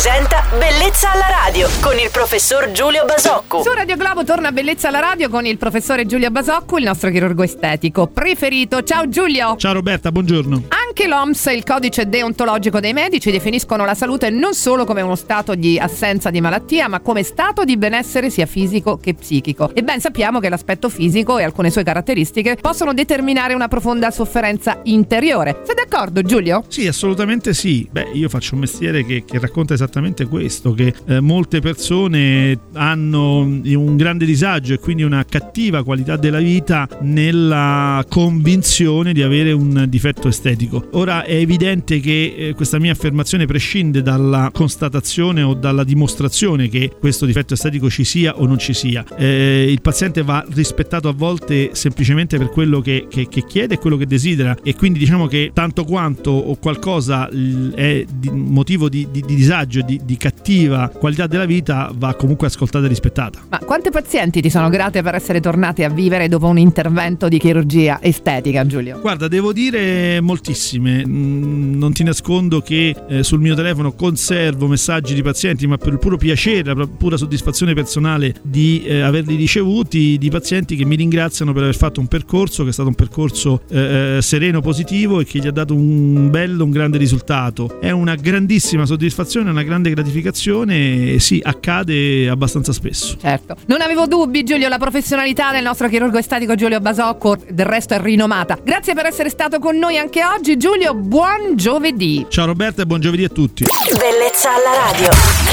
presenta Bellezza alla radio con il professor Giulio Basocco. Su Radio Globo torna Bellezza alla radio con il professore Giulio Basocco, il nostro chirurgo estetico preferito. Ciao Giulio! Ciao Roberta, buongiorno. Anche l'OMS e il codice deontologico dei medici definiscono la salute non solo come uno stato di assenza di malattia, ma come stato di benessere sia fisico che psichico. E ben sappiamo che l'aspetto fisico e alcune sue caratteristiche possono determinare una profonda sofferenza interiore. Sei d'accordo Giulio? Sì, assolutamente sì. Beh, io faccio un mestiere che, che racconta esattamente questo, che eh, molte persone hanno un grande disagio e quindi una cattiva qualità della vita nella convinzione di avere un difetto estetico. Ora è evidente che eh, questa mia affermazione prescinde dalla constatazione o dalla dimostrazione che questo difetto estetico ci sia o non ci sia. Eh, il paziente va rispettato a volte semplicemente per quello che, che, che, chiede e quello che desidera e quindi diciamo che tanto quanto o qualcosa è di motivo di, di, di disagio, di, di cattiva qualità della vita va comunque ascoltata e rispettata. Ma quante pazienti ti sono grate per essere tornati a vivere dopo un intervento di chirurgia estetica, Giulio? Guarda, devo dire moltissime. Mm, non ti nascondo che eh, sul mio telefono conservo messaggi di pazienti, ma per il puro piacere, la pura soddisfazione personale di eh, averli ricevuti, di pazienti che mi ringraziano per aver fatto un percorso che è stato un percorso eh, eh sereno, positivo e che gli ha dato un bello, un grande risultato. È una grandissima soddisfazione, una grande gratificazione e sì, accade abbastanza spesso. Certo. Non avevo dubbi, Giulio, la professionalità del nostro chirurgo estetico Giulio Basocco del resto è rinomata. Grazie per essere stato con noi anche oggi, Giulio. Buon giovedì. Ciao Roberta e buon giovedì a tutti. Bellezza alla radio.